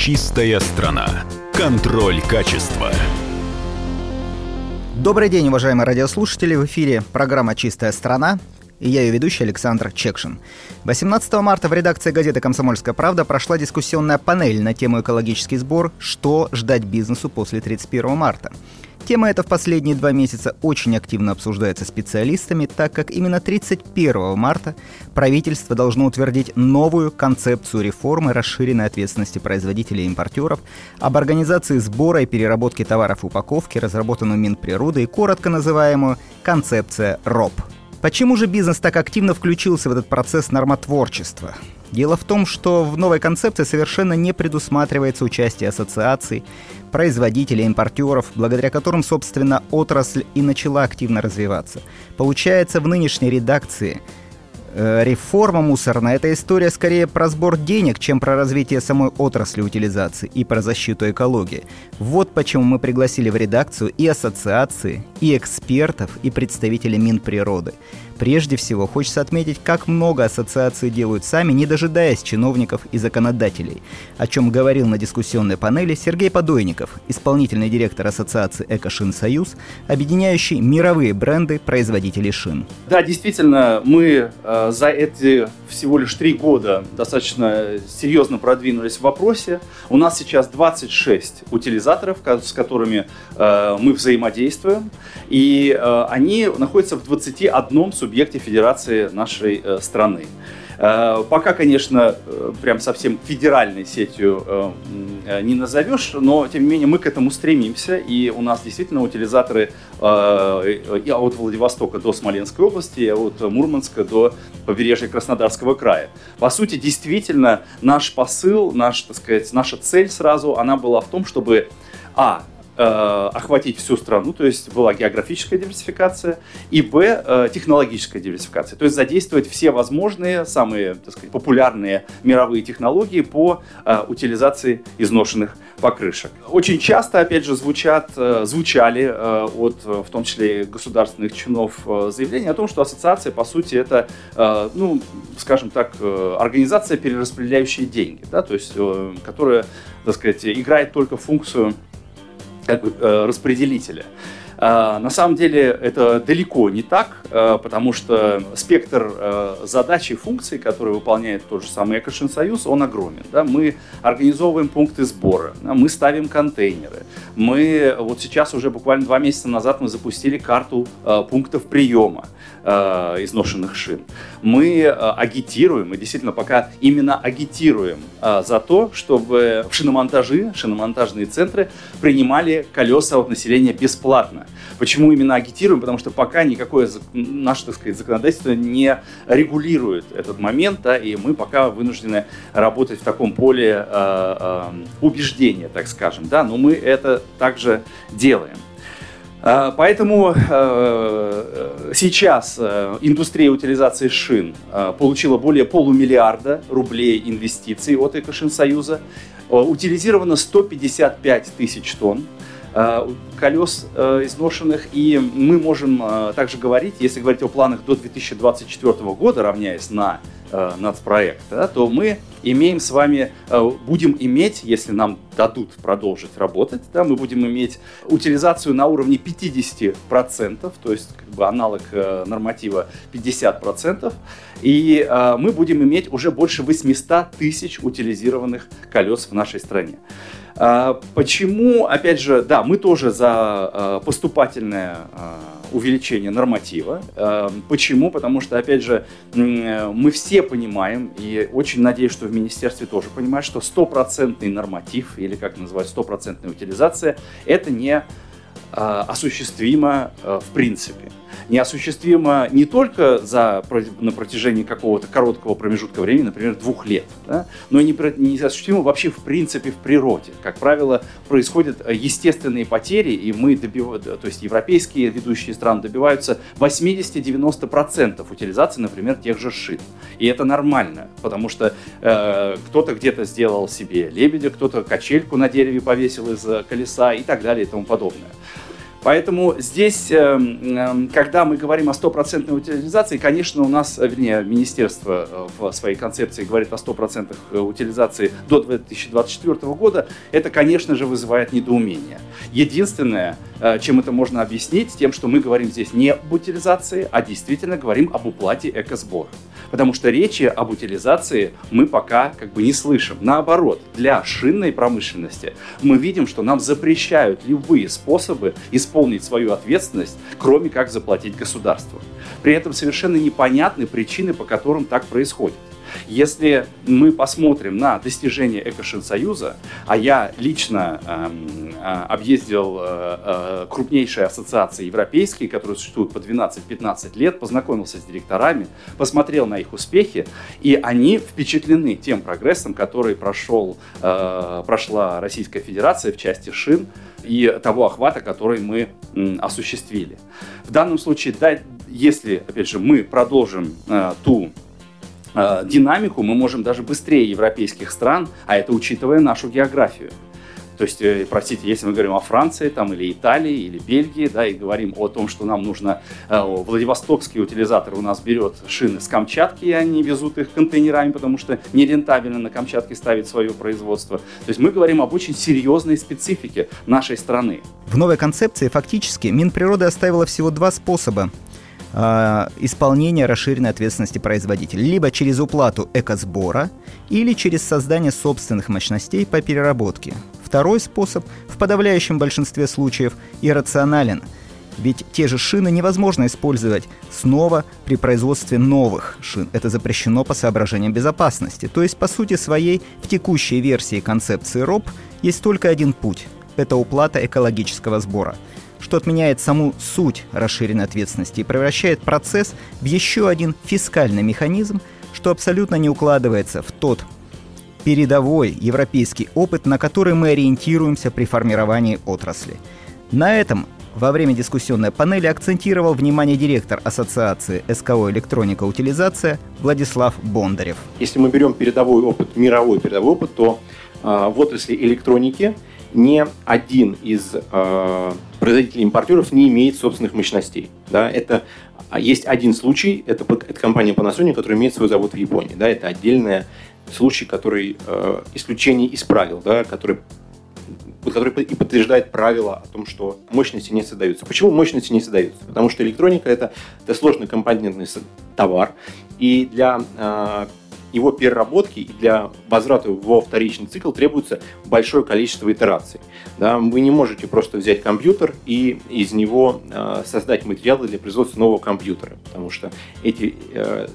Чистая страна. Контроль качества. Добрый день, уважаемые радиослушатели. В эфире программа «Чистая страна» и я ее ведущий Александр Чекшин. 18 марта в редакции газеты «Комсомольская правда» прошла дискуссионная панель на тему «Экологический сбор. Что ждать бизнесу после 31 марта?». Тема эта в последние два месяца очень активно обсуждается специалистами, так как именно 31 марта правительство должно утвердить новую концепцию реформы расширенной ответственности производителей и импортеров, об организации сбора и переработки товаров и упаковки, разработанную Минприроды и коротко называемую концепция РОП. Почему же бизнес так активно включился в этот процесс нормотворчества? Дело в том, что в новой концепции совершенно не предусматривается участие ассоциаций, производителей, импортеров, благодаря которым, собственно, отрасль и начала активно развиваться. Получается, в нынешней редакции э, реформа мусорная – это история скорее про сбор денег, чем про развитие самой отрасли утилизации и про защиту экологии. Вот почему мы пригласили в редакцию и ассоциации, и экспертов, и представителей Минприроды. Прежде всего, хочется отметить, как много ассоциаций делают сами, не дожидаясь чиновников и законодателей, о чем говорил на дискуссионной панели Сергей Подойников, исполнительный директор ассоциации «Экошин Союз», объединяющий мировые бренды производителей шин. Да, действительно, мы э, за эти всего лишь три года достаточно серьезно продвинулись в вопросе. У нас сейчас 26 утилизаторов, с которыми э, мы взаимодействуем, и э, они находятся в 21 субъекте субъекте федерации нашей э, страны. Э, пока, конечно, э, прям совсем федеральной сетью не назовешь, но, тем не менее, мы к этому стремимся, и у нас действительно утилизаторы и от Владивостока до Смоленской области, и от Мурманска до побережья Краснодарского края. По сути, действительно, наш посыл, наш, так сказать, наша цель сразу, она была в том, чтобы, а, охватить всю страну, то есть была географическая диверсификация, и б, э, технологическая диверсификация, то есть задействовать все возможные, самые так сказать, популярные мировые технологии по э, утилизации изношенных покрышек. Очень часто, опять же, звучат, звучали от, в том числе, государственных чинов заявления о том, что ассоциация, по сути, это, ну, скажем так, организация, перераспределяющая деньги, да, то есть, которая, так сказать, играет только функцию как бы, э, распределителя. А, на самом деле это далеко не так, э, потому что спектр э, задач и функций, которые выполняет тот же самый Экошинсоюз, он огромен. Да? Мы организовываем пункты сбора, да? мы ставим контейнеры. Мы вот сейчас уже буквально два месяца назад мы запустили карту пунктов приема изношенных шин. Мы агитируем, мы действительно пока именно агитируем за то, чтобы шиномонтажи, шиномонтажные центры принимали колеса от населения бесплатно. Почему именно агитируем? Потому что пока никакое наше, так сказать, законодательство не регулирует этот момент, да, и мы пока вынуждены работать в таком поле э, э, убеждения, так скажем, да, но мы это также делаем. Э, поэтому э, сейчас э, индустрия утилизации шин получила более полумиллиарда рублей инвестиций от Экошинсоюза. Утилизировано 155 тысяч тонн. Э, колес э, изношенных. И мы можем э, также говорить, если говорить о планах до 2024 года, равняясь на нацпроект, да, то мы имеем с вами, будем иметь, если нам дадут продолжить работать, да, мы будем иметь утилизацию на уровне 50%, то есть как бы аналог норматива 50%, и мы будем иметь уже больше 800 тысяч утилизированных колес в нашей стране. А, почему, опять же, да, мы тоже за а, поступательное а, увеличение норматива. Почему? Потому что, опять же, мы все понимаем, и очень надеюсь, что в министерстве тоже понимают, что стопроцентный норматив, или как называть, стопроцентная утилизация, это не осуществимо в принципе неосуществимо не только за, на протяжении какого-то короткого промежутка времени, например, двух лет, да, но и не, неосуществимо вообще в принципе в природе. Как правило, происходят э, естественные потери, и мы добиваем, то есть европейские ведущие страны добиваются 80-90% утилизации, например, тех же шин. И это нормально, потому что э, кто-то где-то сделал себе лебедя, кто-то качельку на дереве повесил из колеса и так далее и тому подобное. Поэтому здесь, эм, эм, когда мы говорим о стопроцентной утилизации, конечно, у нас, вернее, министерство э, в своей концепции говорит о стопроцентных э, утилизации до 2024 года, это, конечно же, вызывает недоумение. Единственное, э, чем это можно объяснить, тем, что мы говорим здесь не об утилизации, а действительно говорим об уплате экосбора. Потому что речи об утилизации мы пока как бы не слышим. Наоборот, для шинной промышленности мы видим, что нам запрещают любые способы исполнить свою ответственность, кроме как заплатить государству. При этом совершенно непонятны причины, по которым так происходит. Если мы посмотрим на достижения Экошинсоюза, а я лично э, э, объездил э, э, крупнейшие ассоциации европейские, которые существуют по 12-15 лет, познакомился с директорами, посмотрел на их успехи, и они впечатлены тем прогрессом, который прошел, э, прошла Российская Федерация в части шин и того охвата, который мы э, осуществили. В данном случае, да, если, опять же, мы продолжим э, ту Э, динамику мы можем даже быстрее европейских стран, а это учитывая нашу географию. То есть, э, простите, если мы говорим о Франции там, или Италии, или Бельгии, да, и говорим о том, что нам нужно, э, Владивостокский утилизатор у нас берет шины с Камчатки, и они везут их контейнерами, потому что нерентабельно на Камчатке ставить свое производство. То есть мы говорим об очень серьезной специфике нашей страны. В новой концепции фактически Минприроды оставила всего два способа э, исполнения расширенной ответственности производителя. Либо через уплату экосбора, или через создание собственных мощностей по переработке. Второй способ в подавляющем большинстве случаев иррационален, ведь те же шины невозможно использовать снова при производстве новых шин. Это запрещено по соображениям безопасности. То есть, по сути своей, в текущей версии концепции РОП есть только один путь – это уплата экологического сбора – что отменяет саму суть расширенной ответственности и превращает процесс в еще один фискальный механизм, что абсолютно не укладывается в тот передовой европейский опыт, на который мы ориентируемся при формировании отрасли. На этом во время дискуссионной панели акцентировал внимание директор Ассоциации СКО «Электроника Утилизация» Владислав Бондарев. Если мы берем передовой опыт, мировой передовой опыт, то э, в отрасли электроники ни один из э, производителей импортеров не имеет собственных мощностей. Да? Это а, есть один случай, это, это компания Panasonic, которая имеет свой завод в Японии. Да? Это отдельный случай, который э, исключение из правил, да? который который и подтверждает правило о том, что мощности не создаются. Почему мощности не создаются? Потому что электроника это, это сложный компонентный товар, и для э, его переработки и для возврата во вторичный цикл требуется большое количество итераций. Да, вы не можете просто взять компьютер и из него э, создать материалы для производства нового компьютера, потому что эти, э,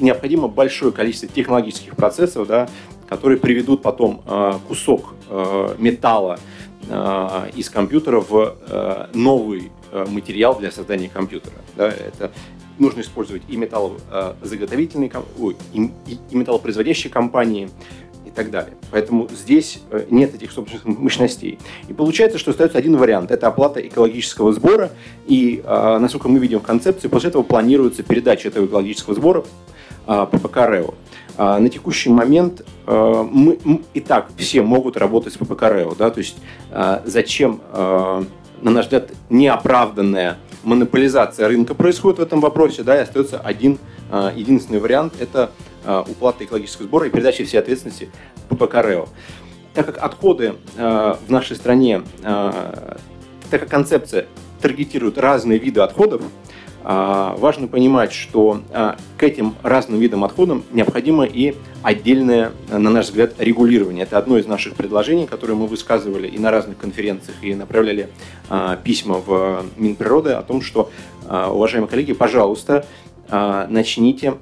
необходимо большое количество технологических процессов, да, которые приведут потом э, кусок э, металла э, из компьютера в э, новый э, материал для создания компьютера. Да, это нужно использовать и металлозаготовительные, ой, и, и, и металлопроизводящие компании и так далее. Поэтому здесь э, нет этих собственных мощностей. И получается, что остается один вариант. Это оплата экологического сбора. И, э, насколько мы видим в концепции, после этого планируется передача этого экологического сбора э, ППК РЭО. На текущий момент мы и так все могут работать с ППК РЭО. Да? То есть зачем, на наш взгляд, неоправданная монополизация рынка происходит в этом вопросе, да, и остается один а, единственный вариант – это а, уплата экологического сбора и передача всей ответственности ППК РЭО. Так как отходы а, в нашей стране, так как концепция таргетирует разные виды отходов, важно понимать, что а, к этим разным видам отходам необходимо и отдельное, на наш взгляд, регулирование. Это одно из наших предложений, которые мы высказывали и на разных конференциях, и направляли а, письма в Минприроды о том, что, уважаемые коллеги, пожалуйста, начните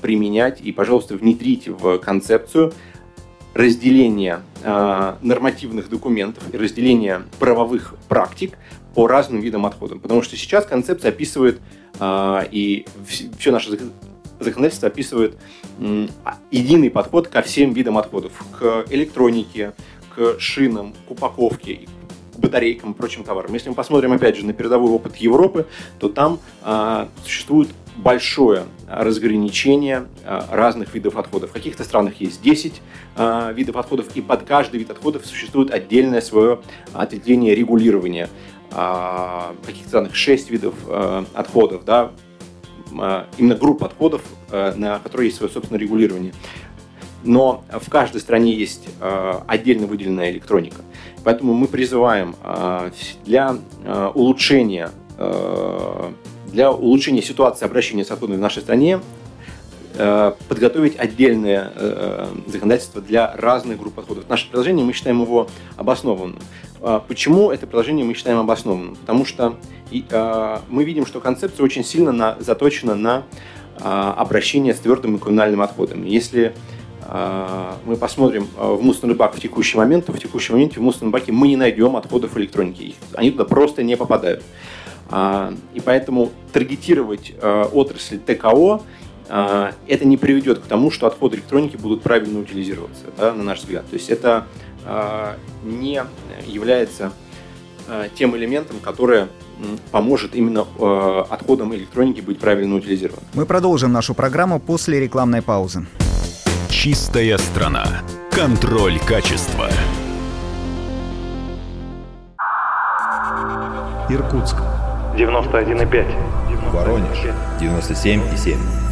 применять и, пожалуйста, внедрите в концепцию разделение нормативных документов и разделение правовых практик по разным видам отходов. Потому что сейчас концепция описывает, э, и все наше законодательство описывает э, единый подход ко всем видам отходов. К электронике, к шинам, к упаковке, к батарейкам и прочим товарам. Если мы посмотрим, опять же, на передовой опыт Европы, то там э, существует большое разграничение разных видов отходов. В каких-то странах есть 10 видов отходов, и под каждый вид отходов существует отдельное свое отделение регулирования каких-то данных 6 видов а, отходов, да, а, именно групп отходов, на которые есть свое собственное регулирование. Но в каждой стране есть отдельно выделенная электроника. Поэтому мы призываем для улучшения для улучшения ситуации обращения с отходами в нашей стране Э, подготовить отдельное э, законодательство для разных групп отходов. Наше предложение, мы считаем его обоснованным. А почему это предложение мы считаем обоснованным? Потому что э, мы видим, что концепция очень сильно заточена на обращение с твердым и коммунальным отходами. Если мы посмотрим в мусорный бак в текущий момент, то в текущий момент в мусорном баке мы не найдем отходов электроники. Они туда просто не попадают. А, и поэтому таргетировать отрасль ТКО это не приведет к тому, что отходы электроники будут правильно утилизироваться, да, на наш взгляд. То есть это а, не является а, тем элементом, которое поможет именно отходам электроники быть правильно утилизирован. Мы продолжим нашу программу после рекламной паузы. Чистая страна. Контроль качества. Иркутск. 91,5. Воронеж. 97,7.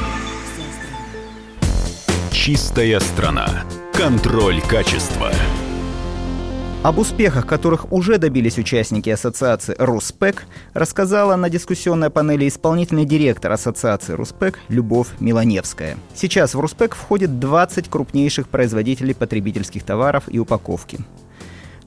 Чистая страна. Контроль качества. Об успехах, которых уже добились участники ассоциации «Руспек», рассказала на дискуссионной панели исполнительный директор ассоциации «Руспек» Любовь Милоневская. Сейчас в «Руспек» входит 20 крупнейших производителей потребительских товаров и упаковки.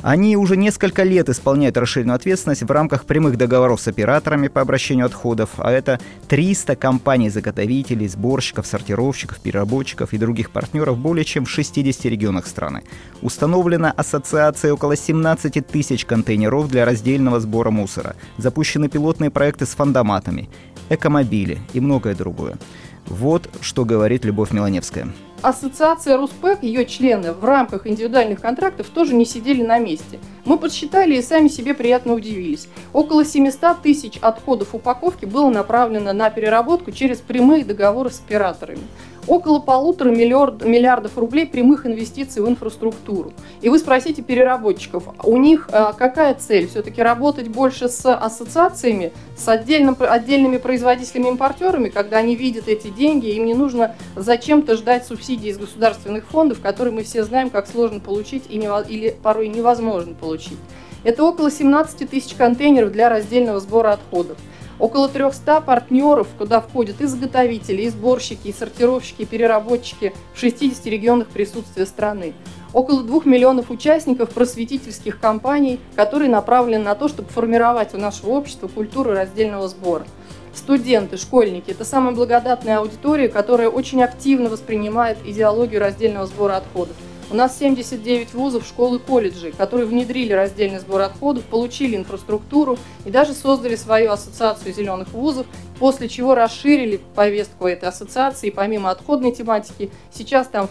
Они уже несколько лет исполняют расширенную ответственность в рамках прямых договоров с операторами по обращению отходов, а это 300 компаний-заготовителей, сборщиков, сортировщиков, переработчиков и других партнеров более чем в 60 регионах страны. Установлена ассоциация около 17 тысяч контейнеров для раздельного сбора мусора. Запущены пилотные проекты с фандоматами, экомобили и многое другое. Вот что говорит Любовь Милоневская. Ассоциация Руспек, ее члены в рамках индивидуальных контрактов тоже не сидели на месте. Мы подсчитали и сами себе приятно удивились. Около 700 тысяч отходов упаковки было направлено на переработку через прямые договоры с операторами около полутора миллиард, миллиардов рублей прямых инвестиций в инфраструктуру. И вы спросите переработчиков, у них а, какая цель? Все-таки работать больше с ассоциациями, с отдельно, отдельными производителями-импортерами, когда они видят эти деньги, им не нужно зачем-то ждать субсидий из государственных фондов, которые мы все знаем, как сложно получить и не, или порой невозможно получить. Это около 17 тысяч контейнеров для раздельного сбора отходов. Около 300 партнеров, куда входят и заготовители, и сборщики, и сортировщики, и переработчики в 60 регионах присутствия страны. Около 2 миллионов участников просветительских кампаний, которые направлены на то, чтобы формировать у нашего общества культуру раздельного сбора. Студенты, школьники – это самая благодатная аудитория, которая очень активно воспринимает идеологию раздельного сбора отходов. У нас 79 вузов, школ и колледжей, которые внедрили раздельный сбор отходов, получили инфраструктуру и даже создали свою ассоциацию зеленых вузов, после чего расширили повестку этой ассоциации. помимо отходной тематики, сейчас там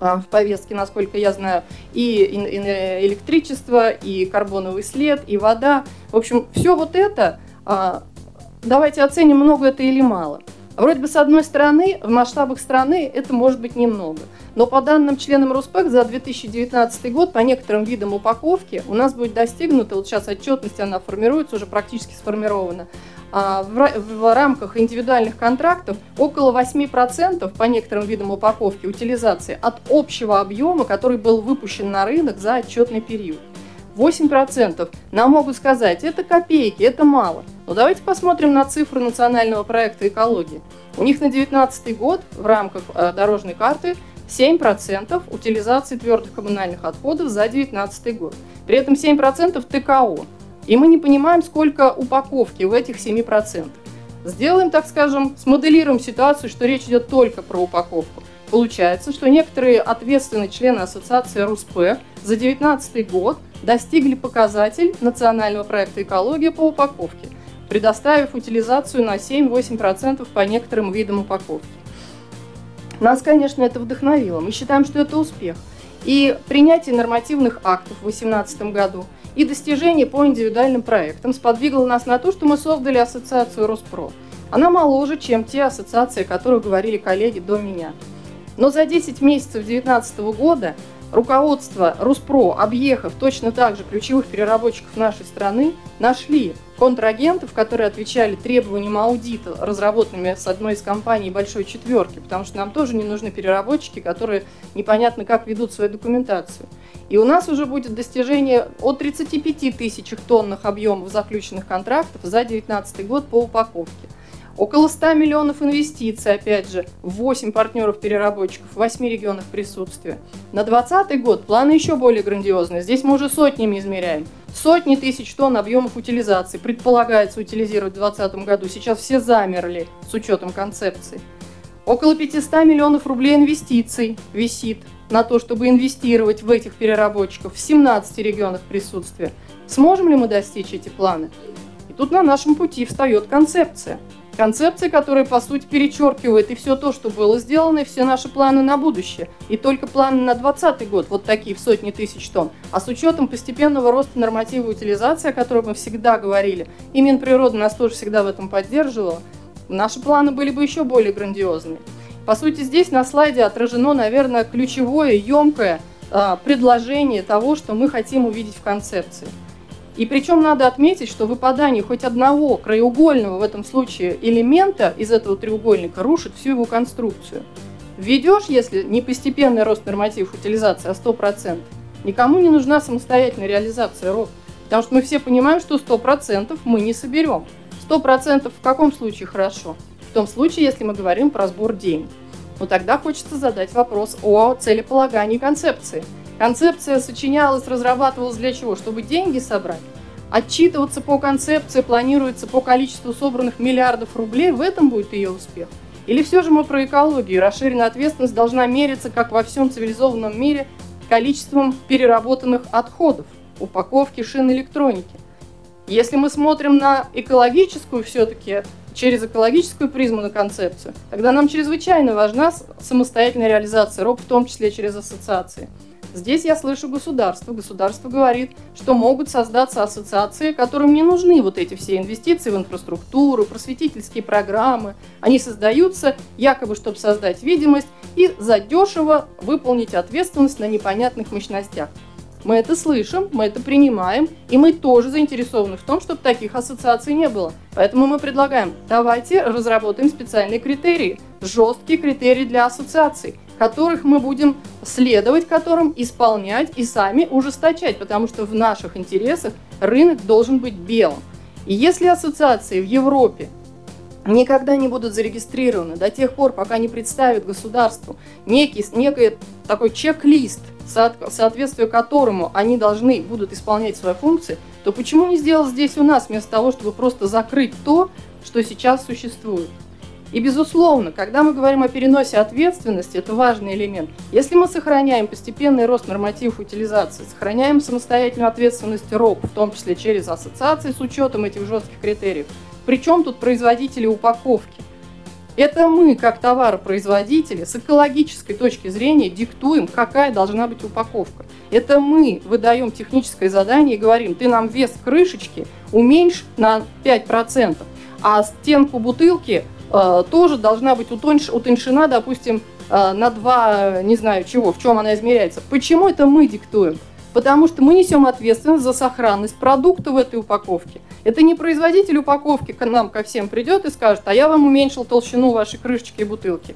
а, в повестке, насколько я знаю, и электричество, и карбоновый след, и вода. В общем, все вот это, а, давайте оценим, много это или мало. Вроде бы, с одной стороны, в масштабах страны это может быть немного. Но по данным членам Руспек за 2019 год по некоторым видам упаковки у нас будет достигнута, вот сейчас отчетность она формируется, уже практически сформирована, а, в рамках индивидуальных контрактов около 8% по некоторым видам упаковки утилизации от общего объема, который был выпущен на рынок за отчетный период. 8%. Нам могут сказать, это копейки, это мало. Но давайте посмотрим на цифры национального проекта экологии. У них на 2019 год в рамках э, дорожной карты 7% утилизации твердых коммунальных отходов за 2019 год. При этом 7% ТКО. И мы не понимаем, сколько упаковки в этих 7%. Сделаем, так скажем, смоделируем ситуацию, что речь идет только про упаковку. Получается, что некоторые ответственные члены ассоциации РУСП за 2019 год достигли показатель национального проекта «Экология» по упаковке. предоставив утилизацию на 7-8% по некоторым видам упаковки. Нас, конечно, это вдохновило. Мы считаем, что это успех. И принятие нормативных актов в 2018 году и достижение по индивидуальным проектам сподвигло нас на то, что мы создали ассоциацию Роспро. Она моложе, чем те ассоциации, о которых говорили коллеги до меня. Но за 10 месяцев 2019 года руководство Руспро, объехав точно так же ключевых переработчиков нашей страны, нашли контрагентов, которые отвечали требованиям аудита, разработанными с одной из компаний большой четверки, потому что нам тоже не нужны переработчики, которые непонятно как ведут свою документацию. И у нас уже будет достижение от 35 тысяч тонных объемов заключенных контрактов за 2019 год по упаковке. Около 100 миллионов инвестиций, опять же, в 8 партнеров-переработчиков, в 8 регионах присутствия. На 2020 год планы еще более грандиозные. Здесь мы уже сотнями измеряем. Сотни тысяч тонн объемов утилизации предполагается утилизировать в 2020 году. Сейчас все замерли с учетом концепции. Около 500 миллионов рублей инвестиций висит на то, чтобы инвестировать в этих переработчиков в 17 регионах присутствия. Сможем ли мы достичь эти планы? И тут на нашем пути встает концепция – Концепция, которая, по сути, перечеркивает и все то, что было сделано, и все наши планы на будущее. И только планы на 2020 год, вот такие в сотни тысяч тонн. А с учетом постепенного роста норматива утилизации, о котором мы всегда говорили, и Минприрода нас тоже всегда в этом поддерживала, наши планы были бы еще более грандиозными. По сути, здесь на слайде отражено, наверное, ключевое, емкое э, предложение того, что мы хотим увидеть в концепции. И причем надо отметить, что выпадание хоть одного краеугольного в этом случае элемента из этого треугольника рушит всю его конструкцию. Введешь, если не постепенный рост нормативов утилизации, а 100%, никому не нужна самостоятельная реализация РОК. Потому что мы все понимаем, что 100% мы не соберем. 100% в каком случае хорошо? В том случае, если мы говорим про сбор денег. Но тогда хочется задать вопрос о целеполагании концепции – Концепция сочинялась, разрабатывалась для чего? Чтобы деньги собрать. Отчитываться по концепции планируется по количеству собранных миллиардов рублей, в этом будет ее успех. Или все же мы про экологию, расширенная ответственность должна мериться, как во всем цивилизованном мире, количеством переработанных отходов, упаковки, шин электроники. Если мы смотрим на экологическую все-таки, через экологическую призму на концепцию, тогда нам чрезвычайно важна самостоятельная реализация РОП, в том числе через ассоциации – Здесь я слышу государство. Государство говорит, что могут создаться ассоциации, которым не нужны вот эти все инвестиции в инфраструктуру, просветительские программы. Они создаются якобы, чтобы создать видимость и задешево выполнить ответственность на непонятных мощностях. Мы это слышим, мы это принимаем, и мы тоже заинтересованы в том, чтобы таких ассоциаций не было. Поэтому мы предлагаем, давайте разработаем специальные критерии, жесткие критерии для ассоциаций которых мы будем следовать, которым исполнять и сами ужесточать, потому что в наших интересах рынок должен быть белым. И если ассоциации в Европе никогда не будут зарегистрированы до тех пор, пока не представят государству некий, некий такой чек-лист, соответствию которому они должны будут исполнять свои функции, то почему не сделать здесь у нас, вместо того, чтобы просто закрыть то, что сейчас существует? И, безусловно, когда мы говорим о переносе ответственности, это важный элемент. Если мы сохраняем постепенный рост нормативов утилизации, сохраняем самостоятельную ответственность РОП, в том числе через ассоциации с учетом этих жестких критериев, причем тут производители упаковки? Это мы, как товаропроизводители, с экологической точки зрения диктуем, какая должна быть упаковка. Это мы выдаем техническое задание и говорим, ты нам вес крышечки уменьшь на 5%, а стенку бутылки тоже должна быть утоньшена, допустим, э, на два, не знаю чего, в чем она измеряется. Почему это мы диктуем? Потому что мы несем ответственность за сохранность продукта в этой упаковке. Это не производитель упаковки к нам ко всем придет и скажет, а я вам уменьшил толщину вашей крышечки и бутылки.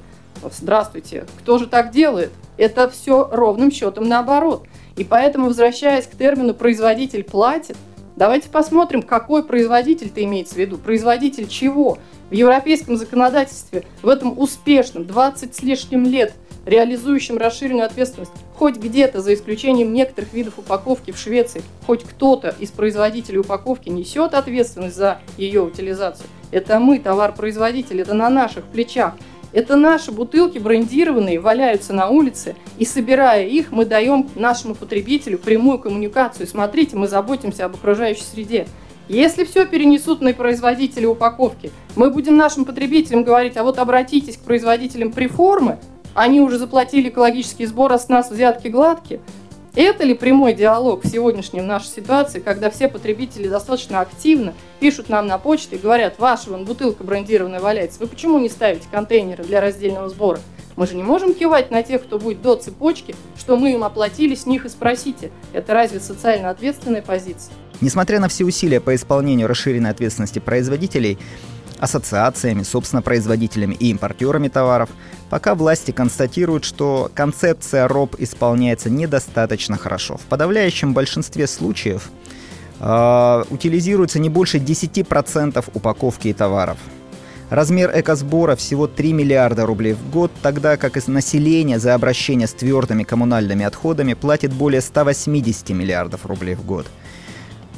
Здравствуйте, кто же так делает? Это все ровным счетом наоборот. И поэтому, возвращаясь к термину «производитель платит», давайте посмотрим, какой производитель-то имеется в виду. Производитель чего? В европейском законодательстве, в этом успешном 20 с лишним лет реализующем расширенную ответственность, хоть где-то, за исключением некоторых видов упаковки в Швеции, хоть кто-то из производителей упаковки несет ответственность за ее утилизацию. Это мы, товар-производитель, это на наших плечах. Это наши бутылки брендированные валяются на улице, и собирая их, мы даем нашему потребителю прямую коммуникацию. Смотрите, мы заботимся об окружающей среде. Если все перенесут на производителей упаковки, мы будем нашим потребителям говорить, а вот обратитесь к производителям приформы, они уже заплатили экологический сбор, а с нас взятки гладкие. Это ли прямой диалог в сегодняшней нашей ситуации, когда все потребители достаточно активно пишут нам на почту и говорят, ваша вон бутылка брендированная валяется, вы почему не ставите контейнеры для раздельного сбора? Мы же не можем кивать на тех, кто будет до цепочки, что мы им оплатили с них и спросите. Это разве социально ответственная позиция? Несмотря на все усилия по исполнению расширенной ответственности производителей, ассоциациями, собственно, производителями и импортерами товаров, пока власти констатируют, что концепция РОП исполняется недостаточно хорошо. В подавляющем большинстве случаев э, утилизируется не больше 10% упаковки и товаров. Размер экосбора всего 3 миллиарда рублей в год, тогда как население за обращение с твердыми коммунальными отходами платит более 180 миллиардов рублей в год –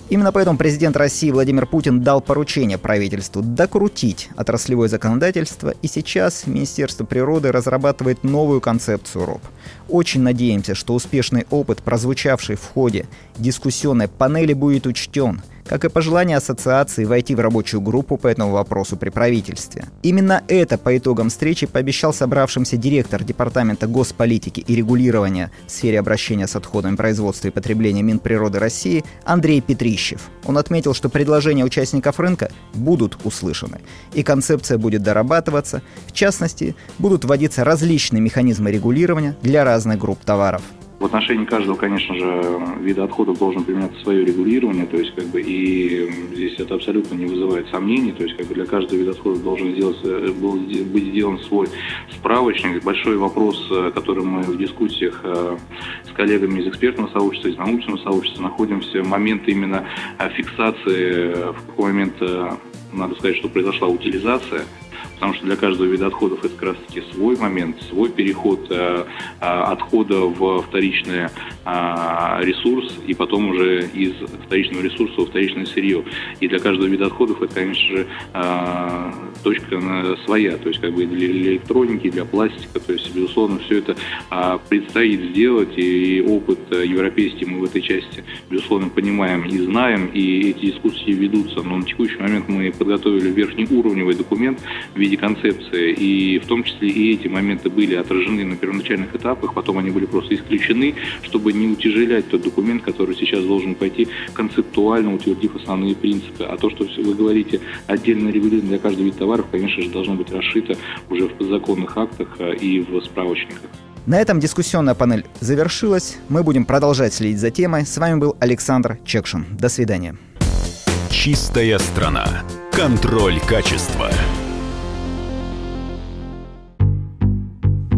Именно поэтому президент России Владимир Путин дал поручение правительству докрутить отраслевое законодательство, и сейчас Министерство природы разрабатывает новую концепцию РОП. Очень надеемся, что успешный опыт, прозвучавший в ходе дискуссионной панели, будет учтен – как и пожелание ассоциации войти в рабочую группу по этому вопросу при правительстве. Именно это по итогам встречи пообещал собравшимся директор Департамента госполитики и регулирования в сфере обращения с отходами производства и потребления Минприроды России Андрей Петрищев. Он отметил, что предложения участников рынка будут услышаны, и концепция будет дорабатываться. В частности, будут вводиться различные механизмы регулирования для разных групп товаров. В отношении каждого, конечно же, вида отходов должен применяться свое регулирование, то есть как бы и здесь это абсолютно не вызывает сомнений, то есть как бы для каждого вида отходов должен сделать, э, был, быть сделан свой справочник. Большой вопрос, э, который мы в дискуссиях э, с коллегами из экспертного сообщества, из научного сообщества находимся, момент именно фиксации, в какой момент надо сказать, что произошла утилизация – потому что для каждого вида отходов это как раз таки свой момент, свой переход э, э, отхода в вторичный э, ресурс и потом уже из вторичного ресурса во вторичное сырье. И для каждого вида отходов это, конечно же, точка своя, то есть как бы для электроники, для пластика, то есть, безусловно, все это предстоит сделать, и опыт европейский мы в этой части, безусловно, понимаем и знаем, и эти дискуссии ведутся, но на текущий момент мы подготовили верхнеуровневый документ в виде концепции, и в том числе и эти моменты были отражены на первоначальных этапах, потом они были просто исключены, чтобы не утяжелять тот документ, который сейчас должен пойти концептуально, утвердив основные принципы. А то, что вы говорите отдельно регулировано для каждого вида товаров, конечно же, должно быть расшито уже в подзаконных актах э, и в справочниках. На этом дискуссионная панель завершилась. Мы будем продолжать следить за темой. С вами был Александр Чекшин. До свидания. Чистая страна. Контроль качества.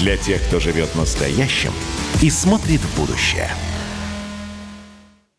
для тех, кто живет настоящим и смотрит в будущее.